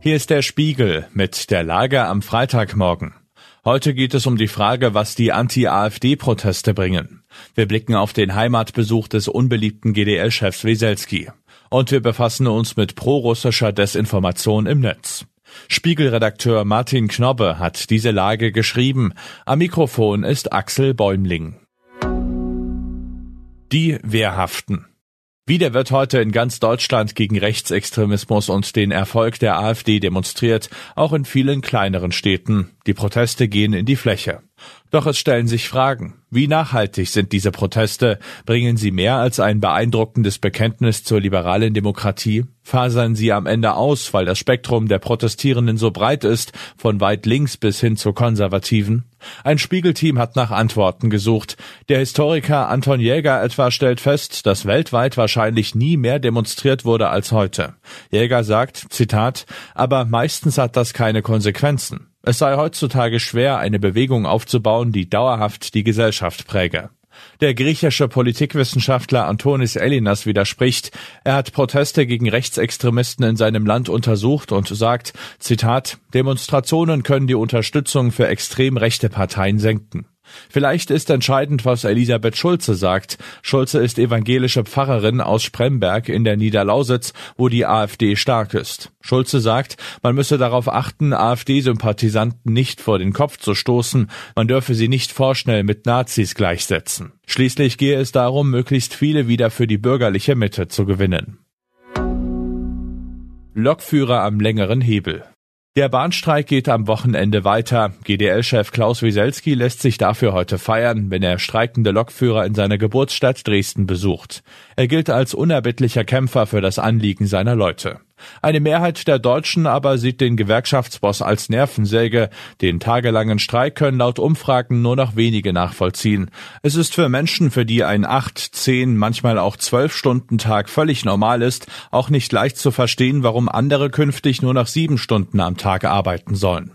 Hier ist der Spiegel mit der Lage am Freitagmorgen. Heute geht es um die Frage, was die Anti-AfD-Proteste bringen. Wir blicken auf den Heimatbesuch des unbeliebten GDL-Chefs Weselski. Und wir befassen uns mit prorussischer Desinformation im Netz. Spiegelredakteur Martin Knobbe hat diese Lage geschrieben. Am Mikrofon ist Axel Bäumling. Die Wehrhaften. Wieder wird heute in ganz Deutschland gegen Rechtsextremismus und den Erfolg der AfD demonstriert, auch in vielen kleineren Städten. Die Proteste gehen in die Fläche. Doch es stellen sich Fragen. Wie nachhaltig sind diese Proteste? Bringen sie mehr als ein beeindruckendes Bekenntnis zur liberalen Demokratie? Fasern sie am Ende aus, weil das Spektrum der Protestierenden so breit ist, von weit links bis hin zu Konservativen? Ein Spiegelteam hat nach Antworten gesucht. Der Historiker Anton Jäger etwa stellt fest, dass weltweit wahrscheinlich nie mehr demonstriert wurde als heute. Jäger sagt, Zitat, aber meistens hat das keine Konsequenzen. Es sei heutzutage schwer, eine Bewegung aufzubauen, die dauerhaft die Gesellschaft präge. Der griechische Politikwissenschaftler Antonis Elinas widerspricht. Er hat Proteste gegen Rechtsextremisten in seinem Land untersucht und sagt, Zitat, Demonstrationen können die Unterstützung für extrem rechte Parteien senken. Vielleicht ist entscheidend, was Elisabeth Schulze sagt. Schulze ist evangelische Pfarrerin aus Spremberg in der Niederlausitz, wo die AfD stark ist. Schulze sagt, man müsse darauf achten, AfD-Sympathisanten nicht vor den Kopf zu stoßen, man dürfe sie nicht vorschnell mit Nazis gleichsetzen. Schließlich gehe es darum, möglichst viele wieder für die bürgerliche Mitte zu gewinnen. Lokführer am längeren Hebel. Der Bahnstreik geht am Wochenende weiter. GDL-Chef Klaus Wieselski lässt sich dafür heute feiern, wenn er streikende Lokführer in seiner Geburtsstadt Dresden besucht. Er gilt als unerbittlicher Kämpfer für das Anliegen seiner Leute. Eine Mehrheit der Deutschen aber sieht den Gewerkschaftsboss als Nervensäge. Den tagelangen Streik können laut Umfragen nur noch wenige nachvollziehen. Es ist für Menschen, für die ein acht, zehn, manchmal auch zwölf Stunden Tag völlig normal ist, auch nicht leicht zu verstehen, warum andere künftig nur noch sieben Stunden am Tag arbeiten sollen.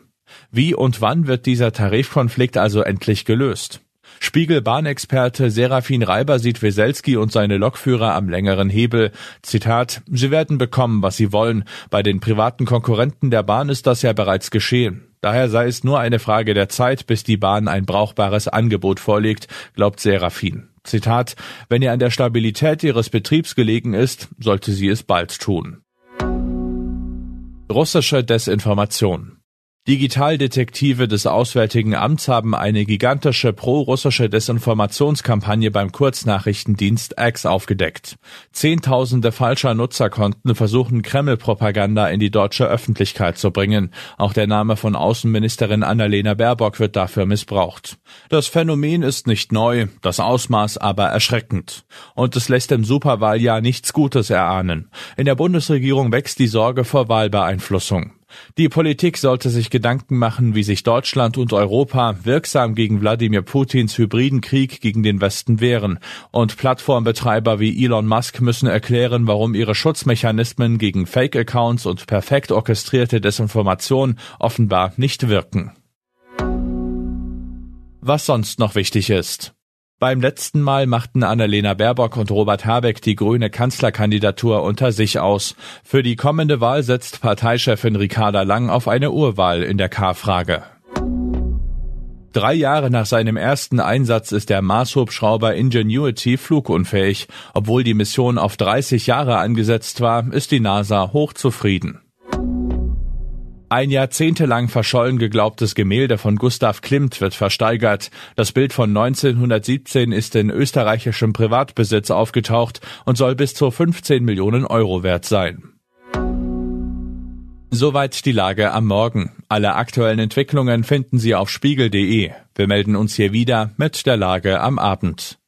Wie und wann wird dieser Tarifkonflikt also endlich gelöst? Spiegel-Bahnexperte Serafin Reiber sieht Weselski und seine Lokführer am längeren Hebel. Zitat, Sie werden bekommen, was Sie wollen. Bei den privaten Konkurrenten der Bahn ist das ja bereits geschehen. Daher sei es nur eine Frage der Zeit, bis die Bahn ein brauchbares Angebot vorlegt, glaubt Serafin. Zitat, wenn ihr an der Stabilität ihres Betriebs gelegen ist, sollte sie es bald tun. Russische Desinformation Digitaldetektive des Auswärtigen Amts haben eine gigantische pro-russische Desinformationskampagne beim Kurznachrichtendienst X aufgedeckt. Zehntausende falscher Nutzerkonten versuchen Kreml-Propaganda in die deutsche Öffentlichkeit zu bringen. Auch der Name von Außenministerin Annalena Baerbock wird dafür missbraucht. Das Phänomen ist nicht neu, das Ausmaß aber erschreckend. Und es lässt im Superwahljahr nichts Gutes erahnen. In der Bundesregierung wächst die Sorge vor Wahlbeeinflussung. Die Politik sollte sich Gedanken machen, wie sich Deutschland und Europa wirksam gegen Wladimir Putins hybriden Krieg gegen den Westen wehren. Und Plattformbetreiber wie Elon Musk müssen erklären, warum ihre Schutzmechanismen gegen Fake-Accounts und perfekt orchestrierte Desinformation offenbar nicht wirken. Was sonst noch wichtig ist. Beim letzten Mal machten Annalena Baerbock und Robert Habeck die grüne Kanzlerkandidatur unter sich aus. Für die kommende Wahl setzt Parteichefin Ricarda Lang auf eine Urwahl in der K-Frage. Drei Jahre nach seinem ersten Einsatz ist der Marshubschrauber Ingenuity flugunfähig. Obwohl die Mission auf 30 Jahre angesetzt war, ist die NASA hochzufrieden. Ein jahrzehntelang verschollen geglaubtes Gemälde von Gustav Klimt wird versteigert. Das Bild von 1917 ist in österreichischem Privatbesitz aufgetaucht und soll bis zu 15 Millionen Euro wert sein. Soweit die Lage am Morgen. Alle aktuellen Entwicklungen finden Sie auf spiegel.de. Wir melden uns hier wieder mit der Lage am Abend.